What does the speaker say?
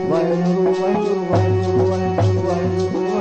Why do Why do Why do Why do Why do